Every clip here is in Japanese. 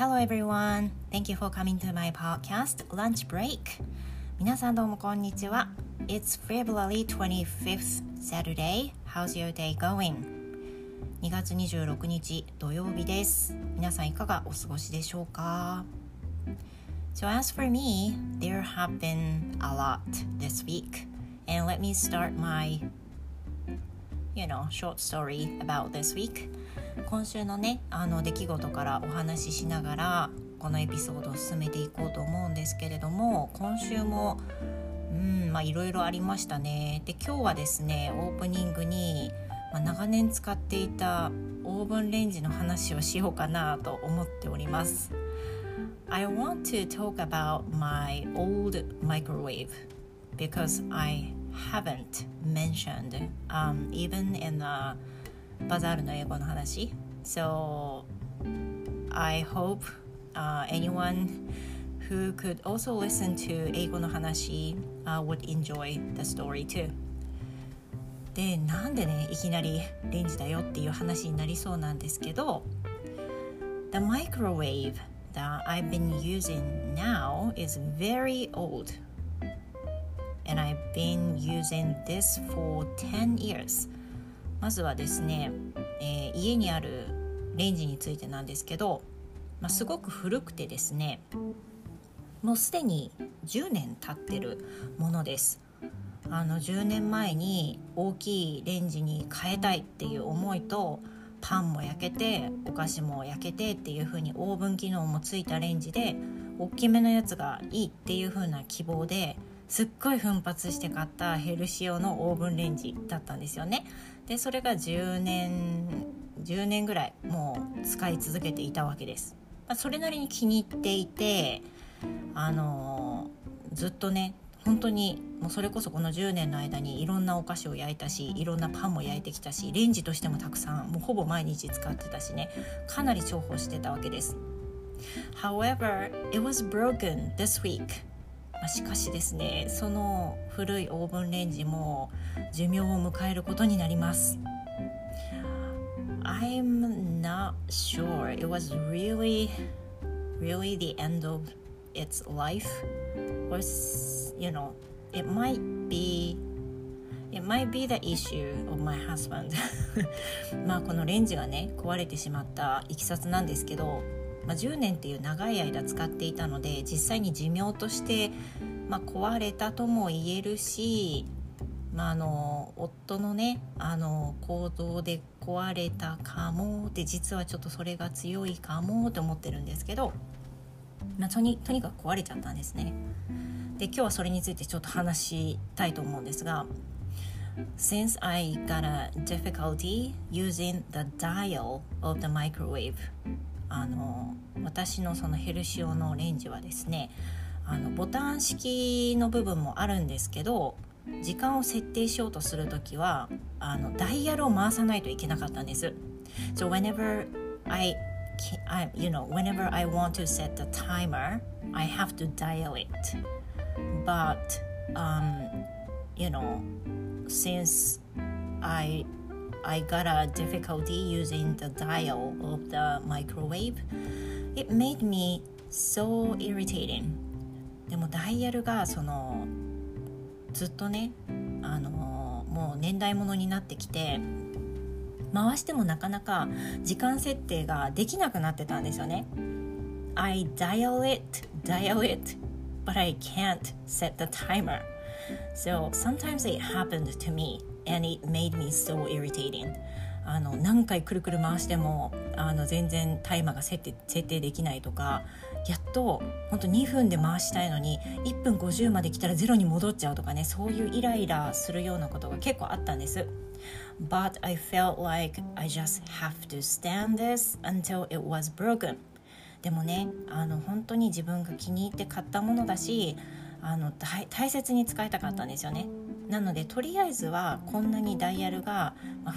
Hello everyone. Thank you for coming to my podcast Lunch Break. 皆さんどうもこんにちは。It's February 25th Saturday. How's your day going? 2月26日土曜日です。皆さんいかがお過ごしでしょうか So as for me, there have been a lot this week. And let me start my you know, short story about this week. 今週のねあの出来事からお話ししながらこのエピソードを進めていこうと思うんですけれども今週もうんまあいろいろありましたね。で今日はですねオープニングに、まあ、長年使っていたオーブンレンジの話をしようかなと思っております。I want to talk about my old microwave because I haven't mentioned um, even in the バザールの英語の話 So I hope、uh, anyone who could also listen to 英語の話、uh, would enjoy the story too でなんでねいきなりレンジだよっていう話になりそうなんですけど The microwave that I've been using now is very old and I've been using this for 10 years まずはですね、えー、家にあるレンジについてなんですけど、まあ、すごく古くてですねもうすでに10年経ってるものです。あの10年前に大きいレンジに変えたいっていう思いとパンも焼けてお菓子も焼けてっていう風にオーブン機能もついたレンジで大きめのやつがいいっていう風な希望ですっごい奮発して買ったヘルシオのオーブンレンジだったんですよね。でそれが10年10年ぐらいもう使い続けていたわけです、まあ、それなりに気に入っていてあのー、ずっとね本当にもうそれこそこの10年の間にいろんなお菓子を焼いたしいろんなパンも焼いてきたしレンジとしてもたくさんもうほぼ毎日使ってたしねかなり重宝してたわけです。However, it was broken this week. まあ、しかしですねその古いオーブンレンジも寿命を迎えることになります I'm not sure it was really really the end of its life was you know it might be It might be the issue of my husband まあこのレンジがね壊れてしまったいきさつなんですけどまあ、10年っていう長い間使っていたので実際に寿命として、まあ、壊れたとも言えるし、まあ、あの夫のねあの行動で壊れたかもって実はちょっとそれが強いかもって思ってるんですけど、まあ、とにとにかく壊れちゃったんですね。で今日はそれについてちょっと話したいと思うんですが Since I got a difficulty using the dial of the microwave あの私のそのヘルシオのレンジはですねあのボタン式の部分もあるんですけど時間を設定しようとする時はあのダイヤルを回さないといけなかったんです。So whenever I, I you know whenever I want to set the timer I have to dial it but um you know since I I got a difficulty using the dial of the microwave. It made me so irritating. でもダイヤルがそのずっとねあのもう年代物になってきて回してもなかなか時間設定ができなくなってたんですよね。I dial it, dial it, but I can't set the timer. So sometimes it happened to me and it made me so irritating. あの何回くるくる回してもあの全然タイマーが設定設定できないとかやっと本当2分で回したいのに1分50まで来たらゼロに戻っちゃうとかねそういうイライラするようなことが結構あったんです。But I felt like I just have to stand this until it was broken. でもねあの本当に自分が気に入って買ったものだしあの大切に使いたかったんですよねなのでとりあえずはこんなにダイヤルが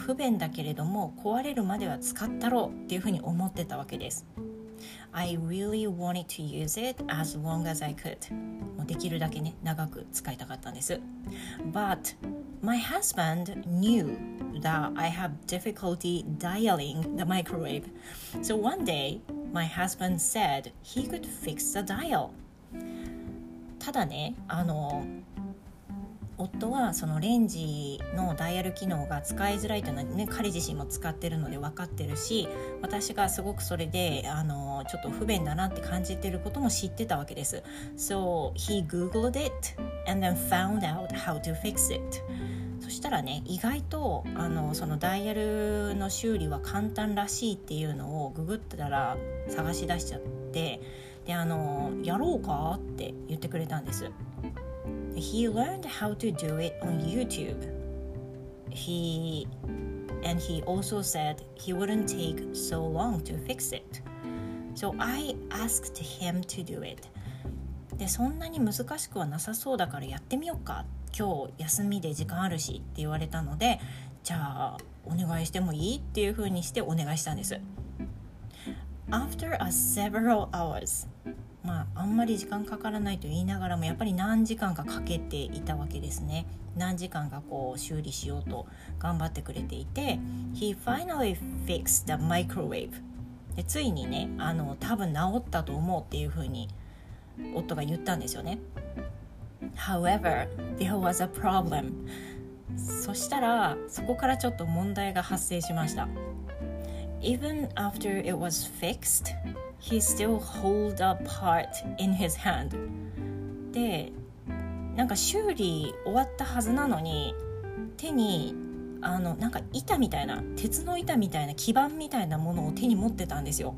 不便だけれども壊れるまでは使ったろうっていうふうに思ってたわけです。I really wanted to use it as long as I could. もうできるだけね長く使いたかったんです。But my husband knew that I have difficulty dialing the microwave. So one day My husband said he could fix the dial ただねあの夫はそのレンジのダイヤル機能が使いづらいというのは、ね、彼自身も使ってるので分かってるし私がすごくそれであのちょっと不便だなって感じてることも知ってたわけです。So he googled it and then found out how to fix it そしたらね意外とあのそのダイヤルの修理は簡単らしいっていうのをググったら探し出しちゃってであのやろうかって言ってくれたんです。he learned how to do it on YouTube. He and he also said he wouldn't take so long to fix it. So I asked him to do it. でそんなに難しくはなさそうだからやってみようか今日休みで時間あるしって言われたのでじゃあお願いしてもいいっていうふうにしてお願いしたんです After a several hours まあ、あんまり時間かからないと言いながらもやっぱり何時間かかけていたわけですね。何時間かこう修理しようと頑張ってくれていて He finally fixed the microwave. でついにねあの多分治ったと思うっていうふうに夫が言ったんですよね。However, there was a problem. そしたらそこからちょっと問題が発生しました。Even after it was fixed he still hold a part in his hand. でなんか修理終わったはずなのに手にあのなんか板みたいな鉄の板みたいな基板みたいなものを手に持ってたんですよ。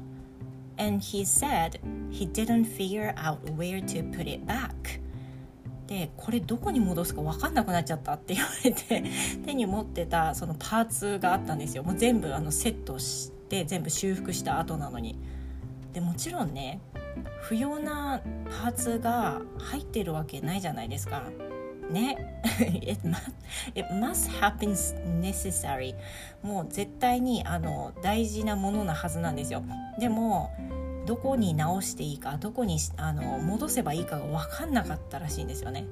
And he said he didn't figure out where to put it back. でこれどこに戻すか分かんなくなっちゃったって言われて 手に持ってたそのパーツがあったんですよ。もう全部あのセットして全部修復した後なのに。でもちろんね不要なパーツが入ってるわけないじゃないですか。ね it, must, it must happen necessary もう絶対にあの大事なものなはずなんですよでもどこに直していいかどこにあの戻せばいいかが分かんなかったらしいんですよね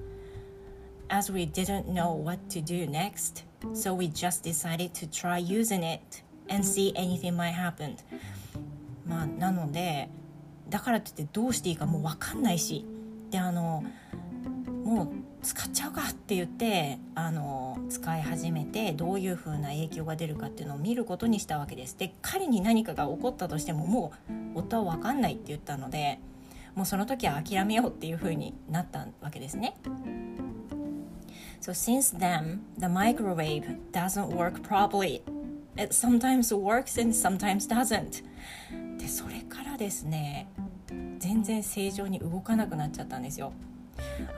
As we didn't know what to do next so we just decided to try using it and see anything might happen まあ、なのでだからといってどうしていいかもう分かんないしであのもう使っちゃうかって言ってあの使い始めてどういう風な影響が出るかっていうのを見ることにしたわけです。で彼に何かが起こったとしてももう夫は分かんないって言ったのでもうその時は諦めようっていう風になったわけですね。So since then, the microwave doesn't work properly. It sometimes works and sometimes doesn't. でそれからですね全然正常に動かなくなっちゃったんですよ。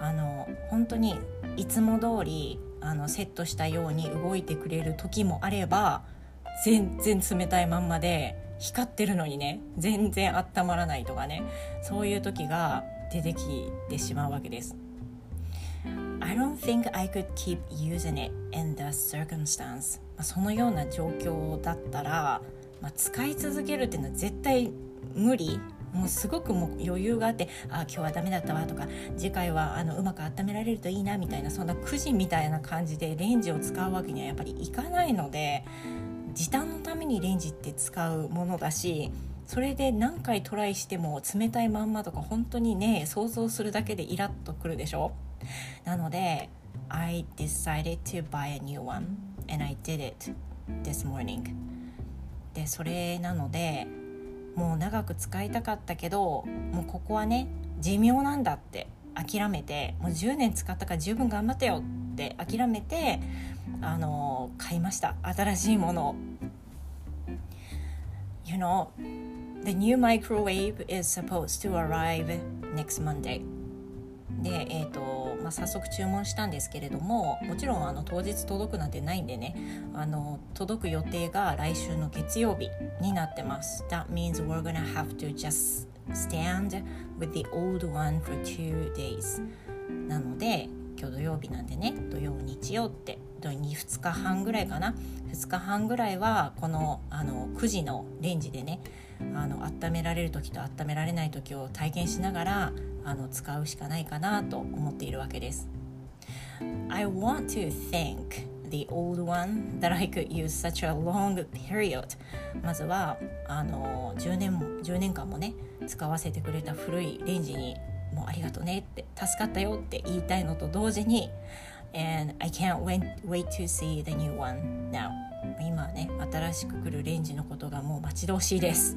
あの本当にいつも通りあのセットしたように動いてくれる時もあれば全然冷たいまんまで光ってるのにね全然温まらないとかねそういう時が出てきてしまうわけです。I don't think I could keep using it in the circumstance そのような状況だったらまあ、使い続けるっていうのは絶対無理。もうすごくもう余裕があってあ今日はダメだったわとか次回はあのうまく温められるといいなみたいなそんなくじみたいな感じでレンジを使うわけにはやっぱりいかないので時短のためにレンジって使うものだしそれで何回トライしても冷たいまんまとか本当にね想像するだけでイラッとくるでしょ？なので I decided to buy a new one and I did it this morning. でそれなのでもう長く使いたかったけどもうここはね寿命なんだって諦めてもう10年使ったから十分頑張ったよって諦めてあの買いました。新しいものを。You know the new microwave is supposed to arrive next Monday. でえっ、ー、とまあ、早速注文したんですけれどももちろんあの当日届くなんてないんでねあの届く予定が来週の月曜日になってます。That means we're gonna have to just stand with the old one for two days. なので今日土曜日なんでね土曜日曜って2日半ぐらいかな。2日半ぐらいはこのあの9時のレンジでねあの温められる時と温められない時を体験しながらあの使うしかないかなと思っているわけです。I want to thank the old one that I could use such a long period まずはあの10年も10年間もね使わせてくれた古いレンジにもうありがとねって助かったよって言いたいのと同時に and I can't wait, wait to see the new one now 今はね新しく来るレンジのことがもう待ち遠しいです。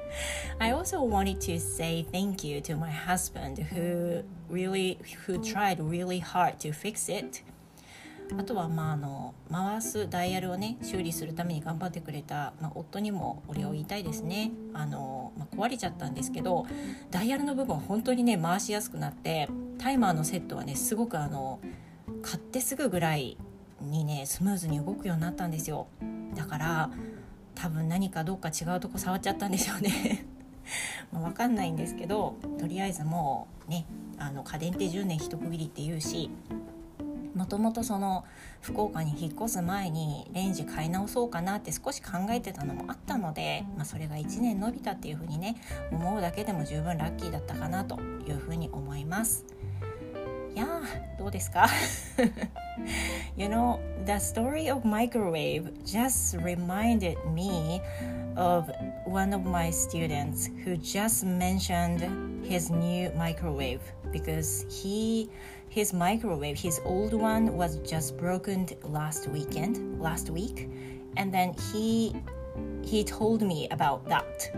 I also wanted to say thank you to my husband who really who tried really hard to fix it. あとはまああの回すダイヤルをね修理するために頑張ってくれた、まあ、夫にもお礼を言いたいですね。あの、まあ、壊れちゃったんですけどダイヤルの部分本当にね回しやすくなってタイマーのセットはねすごくあの買ってすぐぐらいにねスムーズに動くようになったんですよだから多分何かどっか違うとこ触っちゃったんですよね まあ分かんないんですけどとりあえずもうねあの家電って10年一区切りって言うしもともとその福岡に引っ越す前にレンジ買い直そうかなって少し考えてたのもあったので、まあ、それが1年伸びたっていうふうにね思うだけでも十分ラッキーだったかなというふうに思います。いやどうですか You know, the story of microwave just reminded me of one of my students who just mentioned his new microwave because he his microwave his old one was just broken last weekend last week and then he he told me about that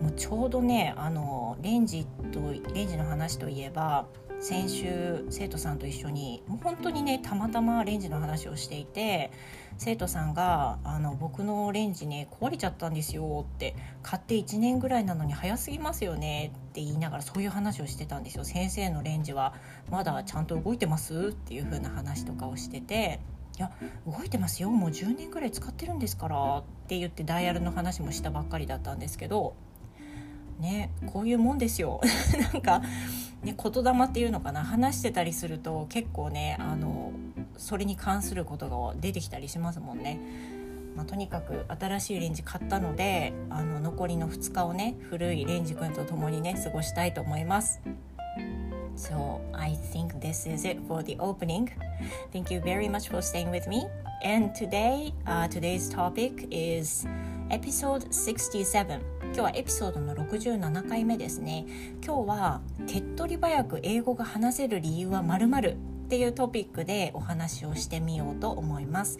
もうちょうどねあのレンジとレンジの話といえば 先週生徒さんと一緒にもう本当にねたまたまレンジの話をしていて生徒さんが「あの僕のレンジね壊れちゃったんですよ」って買って1年ぐらいなのに早すぎますよねって言いながらそういう話をしてたんですよ先生のレンジはまだちゃんと動いてます？っていう風な話とかをしてて。いや動いてますよもう10年ぐらい使ってるんですからって言ってダイヤルの話もしたばっかりだったんですけどねこういうもんですよ なんかね、言霊っていうのかな話してたりすると結構ねあのそれに関することが出てきたりしますもんね。まあ、とにかく新しいレンジ買ったのであの残りの2日をね古いレンジ君と共にね過ごしたいと思います。So I think this is it for the opening. Thank you very much for staying with me. And today, uh, today's topic is episode 67. 今日はエピソードの67回目ですね。今日は手っ取り早く英語が話せる理由は〇〇っていうトピックでお話をしてみようと思います。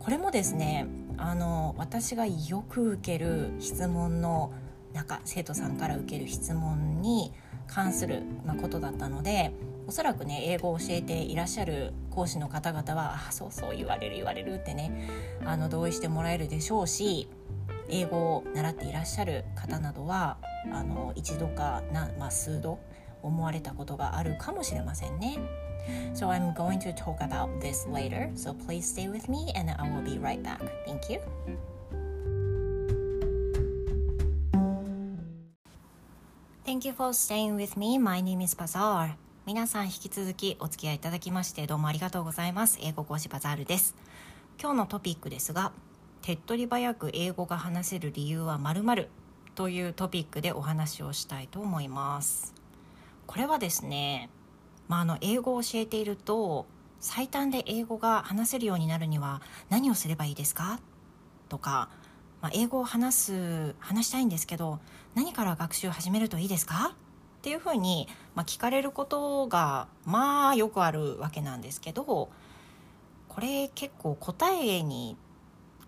これもですね、あの私がよく受ける質問の中、生徒さんから受ける質問に関する、まことだったのでおそらくね英語を教えていらっしゃる講師の方々は「あそうそう言われる言われる」ってねあの同意してもらえるでしょうし英語を習っていらっしゃる方などはあの一度かな、まあ、数度思われたことがあるかもしれませんね。So I'm going to talk about this later, so please stay with me and I will be right back. Thank you. Thank you for staying with me. My name is Bazaar. 皆さん引き続きお付き合いいただきましてどうもありがとうございます。英語講師バザールです。今日のトピックですが、手っ取り早く英語が話せる理由は〇〇というトピックでお話をしたいと思います。これはですね、まあ、あの英語を教えていると最短で英語が話せるようになるには何をすればいいですか？とかまあ、英語を話す話したいんですけど何から学習始めるといいですか？っていうふうに、まあ、聞かれることがまあよくあるわけなんですけどこれ結構答えに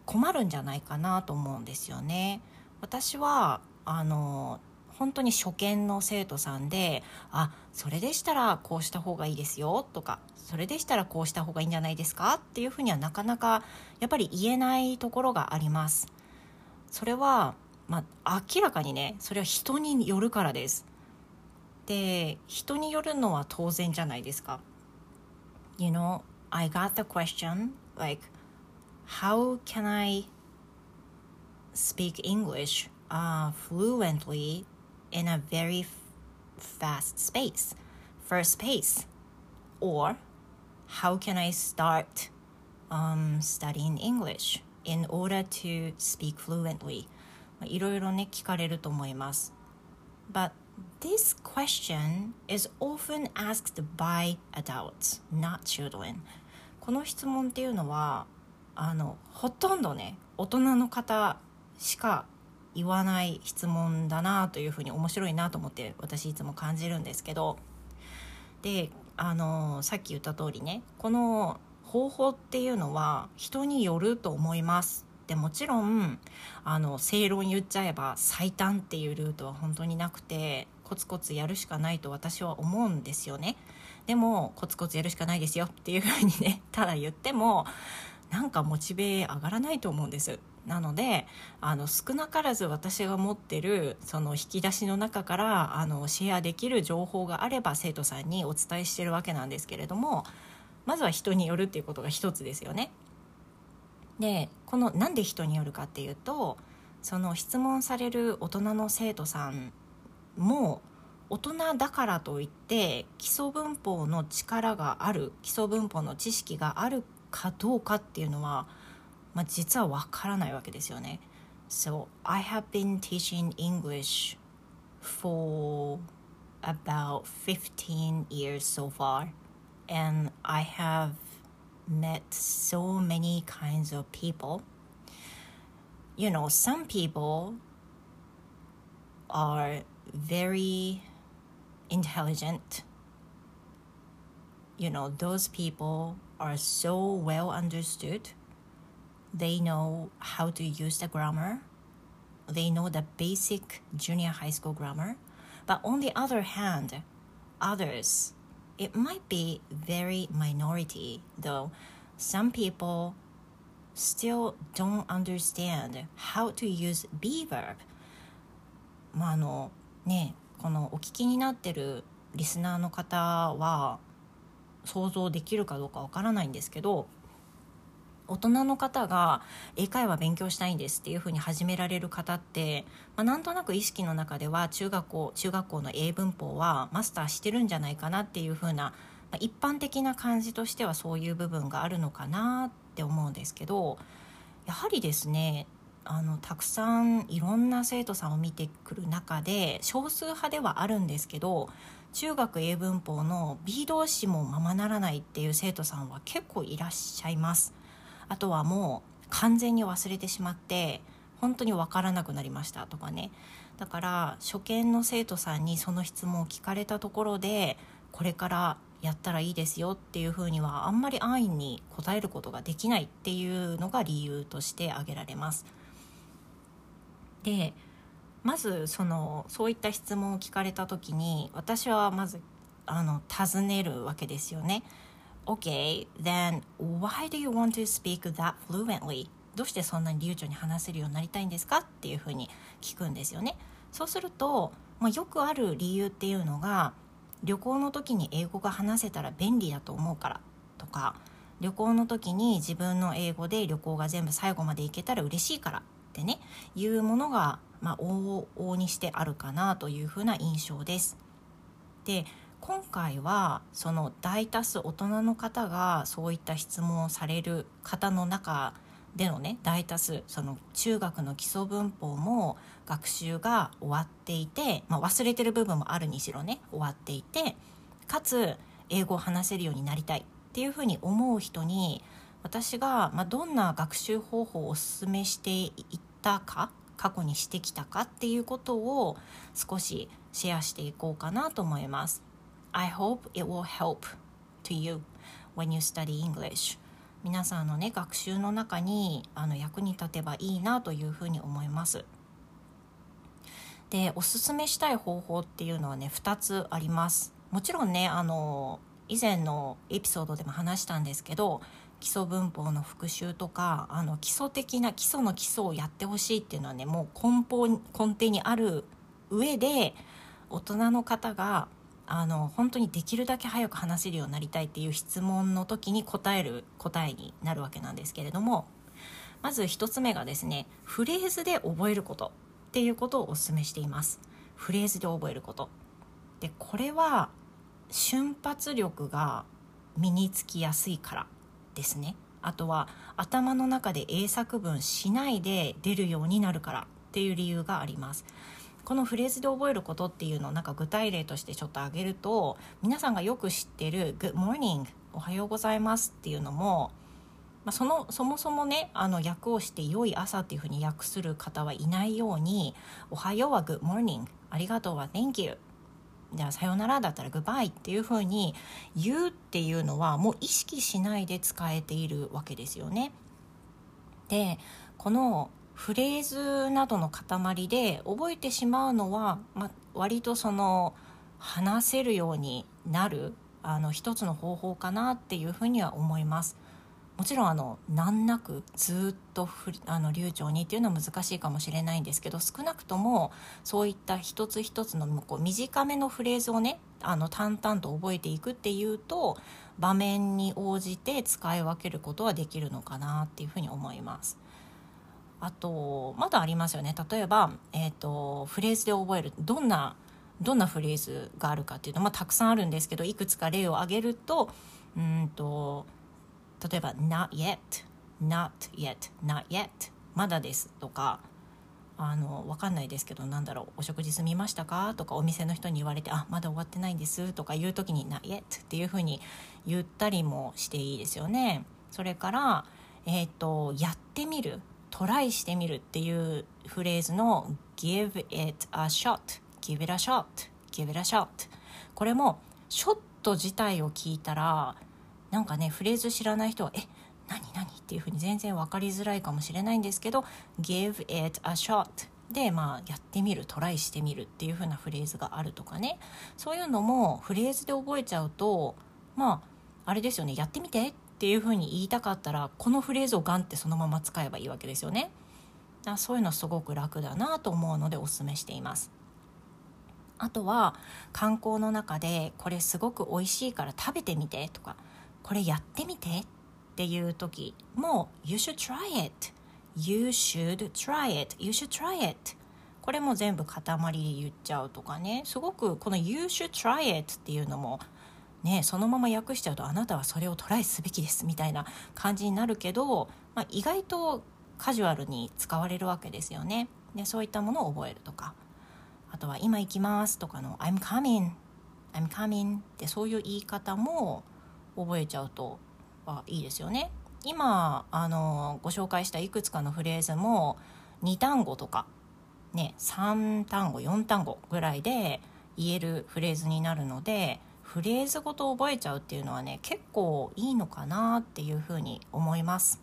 困るんじゃないかなと思うんですよね。私はあの本当に初見の生徒さんで「あそれでしたらこうした方がいいですよ」とか「それでしたらこうした方がいいんじゃないですか」っていうふうにはなかなかやっぱり言えないところがあります。それは、まあ、明らかにねそれは人によるからです。で人によるのは当然じゃないですか。You know, I got the question like, how can I speak English uh, fluently in a very fast space, first pace? Or how can I start um, studying English? in order to speak fluently いろいろね聞かれると思います but this question is often asked by adults not children この質問っていうのは あのほとんどね大人の方しか言わない質問だなというふうに面白いなと思って私いつも感じるんですけどであのさっき言った通りねこの方法っていうのは人によると思いますでもちろんあの正論言っちゃえば最短っていうルートは本当になくてコツコツやるしかないと私は思うんですよね。でもコツコツやるしかないですよっていうふうにねただ言ってもなんかモチベ上がらないと思うんですなのであの少なからず私が持ってるその引き出しの中からあのシェアできる情報があれば生徒さんにお伝えしてるわけなんですけれどもまずは人によるっていうことが一つですよね。でこのなんで人によるかっていうとその質問される大人の生徒さんも大人だからといって基礎文法の力がある基礎文法の知識があるかどうかっていうのはまあ、実はわからないわけですよね。So I have been teaching English for about 15 years so far and I have met so many kinds of people. You know, some people are very intelligent. You know, those people are so well understood they know how to use the grammar they know the basic junior high school grammar but on the other hand others it might be very minority though some people still don't understand how to use be verb まああのねこのお聞きになってるリスナーの方は 想像できるかどうかわからないんですけど大人の方が英会話勉強したいんですっていうふうに始められる方って、まあ、なんとなく意識の中では中学校中学校の英文法はマスターしてるんじゃないかなっていうふうな、まあ、一般的な感じとしてはそういう部分があるのかなって思うんですけどやはりですねあのたくさんいろんな生徒さんを見てくる中で少数派ではあるんですけど中学英文法の B 動詞もままならないっていう生徒さんは結構いらっしゃいます。あとはもう完全に忘れてしまって本当に分からなくなりましたとかねだから初見の生徒さんにその質問を聞かれたところでこれからやったらいいですよっていうふうにはあんまり安易に答えることができないっていうのが理由として挙げられます。でまずそのそういった質問を聞かれた時に私はまずあの尋ねるわけですよね。Okay, then why do you want to speak that fluently? どうしてそんなに流暢に話せるようになりたいんですか？っていうふうに聞くんですよね。そうすると、まあ、よくある理由っていうのが旅行の時に英語が話せたら便利だと思うからとか旅行の時に自分の英語で旅行が全部最後まで行けたら嬉しいからってねいうものが、まあ、往々にしてあるかなというふうな印象です。で今回はその大多数大人の方がそういった質問をされる方の中でのね大多数その中学の基礎文法も学習が終わっていて、まあ、忘れてる部分もあるにしろね終わっていてかつ英語を話せるようになりたいっていうふうに思う人に私が、まあ、どんな学習方法をおすすめしていったか過去にしてきたかっていうことを少しシェアしていこうかなと思います。I hope it will help to you when you study English. 皆さんのね学習の中にあの役に立てばいいなというふうに思います。でおすすめしたい方法っていうのはね2つあります。もちろんねあの以前のエピソードでも話したんですけど基礎文法の復習とかあの基礎的な基礎の基礎をやってほしいっていうのはねもう根本根底にある上で大人の方があの本当にできるだけ早く話せるようになりたいっていう質問の時に答える答えになるわけなんですけれどもまず1つ目がですねフレーズで覚えることっていうことをお勧めしています。フレーズで覚えること。でこれは瞬発力が身につきやすいから。ですね。あとは頭の中で英作文しないで出るようになるからっていう理由があります。このフレーズで覚えることっていうのをなんか具体例としてちょっと挙げると皆さんがよく知ってる「Good morning」おはようございます」っていうのも、まあ、そのそもそもねあの訳をして「良い朝」っていうふうに訳する方はいないように「おはよう」は「Good morning」「ありがとう」は「Thank you」じゃあさよならだったらグバイっていうふうに言うっていうのはもう意識しないで使えているわけですよね。でこのフレーズなどの塊で覚えてしまうのは、まあ、割とその話せるようになるあの一つの方法かなっていうふうには思います。もちろんあの難なくずっとあの流暢にっていうのは難しいかもしれないんですけど少なくともそういった一つ一つのこう短めのフレーズをねあの淡々と覚えていくっていうと場面に応じて使い分けることはできるのかなっていうふうに思います。あとまだありますよね例えば、えーと、フレーズで覚えるどんなどんなフレーズがあるかっていうのは、まあ、たくさんあるんですけどいくつか例を挙げるとうんと例えば「not yet」「not yet」「not yet」「まだです」とかあの分かんないですけどなんだろう「お食事済みましたか?」とかお店の人に言われて「あまだ終わってないんです」とか言う時に「not yet」っていうふうに言ったりもしていいですよね。それからえっ、ー、とやってみるトライしてみるっていうフレーズの give it a shot give it a shot give it a shot これもショット自体を聞いたらなんかねフレーズ知らない人は「え何何?」っていうふうに全然分かりづらいかもしれないんですけど「give it a shot」でまあやってみるトライしてみるっていうふうなフレーズがあるとかねそういうのもフレーズで覚えちゃうとまああれですよねやってみてっていうふうに言いたかったらこのフレーズをガンってそのまま使えばいいわけですよね。そういうのすごく楽だなと思うのでおすすめしています。あとは観光の中でこれすごく美味しいから食べてみてとかこれやってみてっていう時も You should try it. You should try it. You should try it. これも全部塊で言っちゃうとかね。すごくこの You should try it っていうのもねそのまま訳しちゃうとあなたはそれをトライすべきですみたいな感じになるけど、まあ、意外とカジュアルに使われるわけですよね。でそういったものを覚えるとか。あとは今行きますとかの I'm coming. I'm coming. ってそういう言い方も覚えちゃうといいですよね。今あのご紹介したいくつかのフレーズも2単語とか、ね、3単語4単語ぐらいで言えるフレーズになるのでフレーズごと覚えちゃうっていうのはね結構いいのかなっていうふうに思います。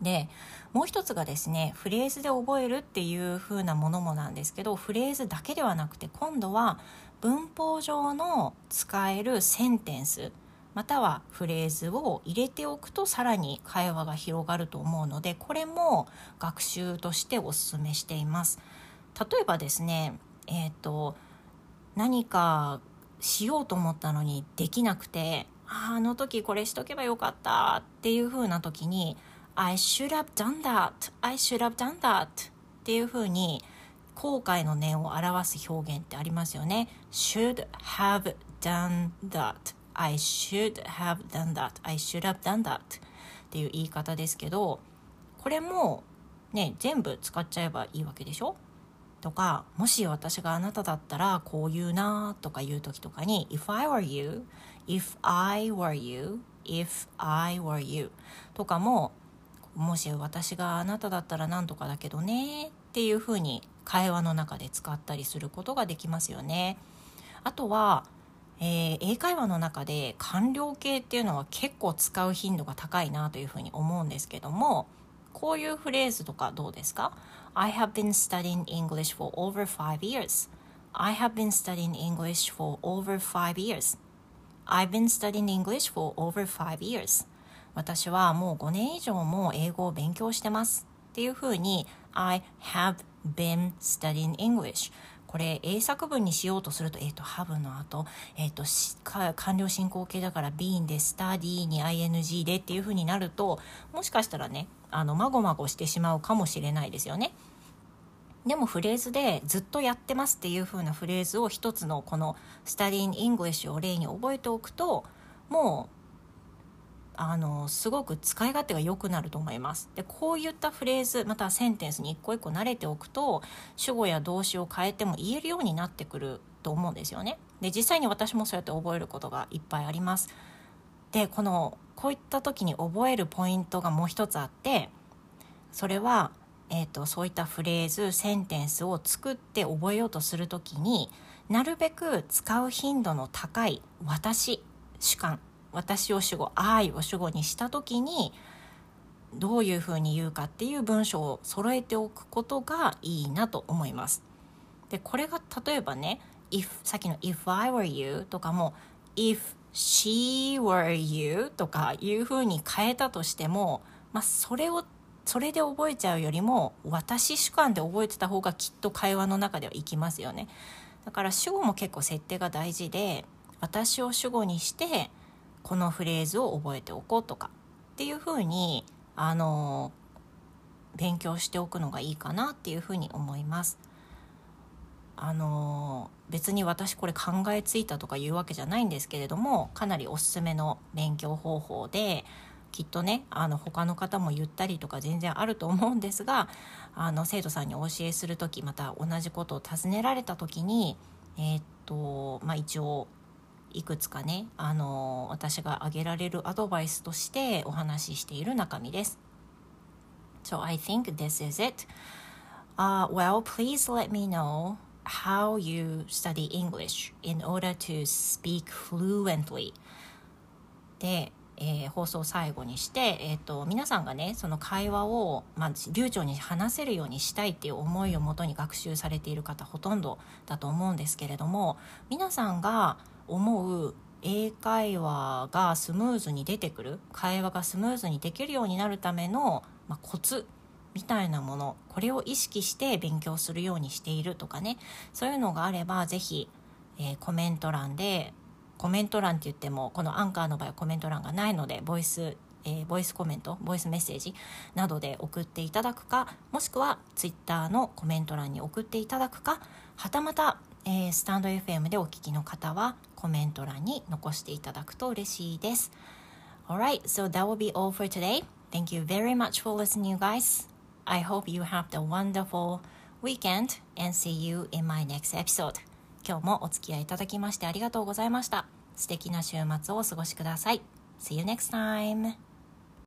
でもう一つがですねフレーズで覚えるっていう風なものもなんですけどフレーズだけではなくて今度は文法上の使えるセンテンスまたはフレーズを入れておくとさらに会話が広がると思うのでこれも学習としておすすめしています。例えばですねえっ、ー、と何かしようと思ったのにできなくてあの時これしとけばよかったっていう風な時に I should have done that I should have done that っていう風に後悔の念を表す表現ってありますよね。should have done that. I should have done that. I should have done that. っていう言い方ですけどこれもね全部使っちゃえばいいわけでしょ？とかもし私があなただったらこう言うなとか言う時とかに If I were you If I were you If I were you とかももし私があなただったらなんとかだけどねっていうふうに会話の中で使ったりすることができますよね。あとは、えー、英会話の中で完了形っていうのは結構使う頻度が高いなというふうに思うんですけどもこういうフレーズとかどうですか ?I have been studying English for over five years I have been studying English for over five years I've been studying English for over five years 私はもう5年以上も英語を勉強してますっていうふうに I have been studying English これ英作文にしようとすると,、えーと、have の後、えーと、完了進行形だから been で study に ing でっていう風になるともしかしたらねあのまごまごしてしまうかもしれないですよね。でもフレーズでずっとやってますっていう風なフレーズを一つのこの studying English を例に覚えておくともうあのすごく使い勝手が良くなると思います。でこういったフレーズまたセンテンスに一個一個慣れておくと主語や動詞を変えても言えるようになってくると思うんですよね。で実際に私もそうやって覚えることがいっぱいあります。でこのこういった時に覚えるポイントがもう一つあってそれは、えーと、そういったフレーズセンテンスを作って覚えようとする時になるべく使う頻度の高い「私」主観私を主語「愛」を主語にした時にどういうふうに言うかっていう文章を揃えておくことがいいなと思います。でこれが例えばね if さっきの「if I were you」とかも「if she were you とかいう風に変えたとしても、まあ、それをそれで覚えちゃうよりも私主観で覚えてた方がきっと会話の中ではいきますよねだから主語も結構設定が大事で私を主語にしてこのフレーズを覚えておこうとかっていう風にあの勉強しておくのがいいかなっていう風に思います。あの別に私これ考えついたとかいうわけじゃないんですけれどもかなりおすすめの勉強方法できっとねあの他の方も言ったりとか全然あると思うんですがあの生徒さんにお教えする時また同じことを尋ねられた時にえー、っとまあ一応いくつかねあの私が挙げられるアドバイスとしてお話ししている中身です。So I think this is it. Uh, well, please let me know how you study English in order to speak fluently で、えー、放送最後にして、えーと、皆さんがねその会話を、まあ、流暢に話せるようにしたいっていう思いをもとに学習されている方ほとんどだと思うんですけれども皆さんが思う英会話がスムーズに出てくる会話がスムーズにできるようになるための、まあ、コツみたいなものこれを意識して勉強するようにしているとかね。そういうのがあれば是非、えー、コメント欄でコメント欄って言ってもこのアンカーの場合はコメント欄がないのでボイスえー、ボイスコメントボイスメッセージなどで送っていただくかもしくは Twitter のコメント欄に送っていただくかはたまた、えー、スタンド FM でお聞きの方はコメント欄に残していただくと嬉しいです Alright, so that will be all for today. Thank you very much for listening, you guys. I hope you have a wonderful weekend and see you in my next episode. 今日もお付き合いいただきましてありがとうございました。素敵な週末をお過ごしください。See you next time!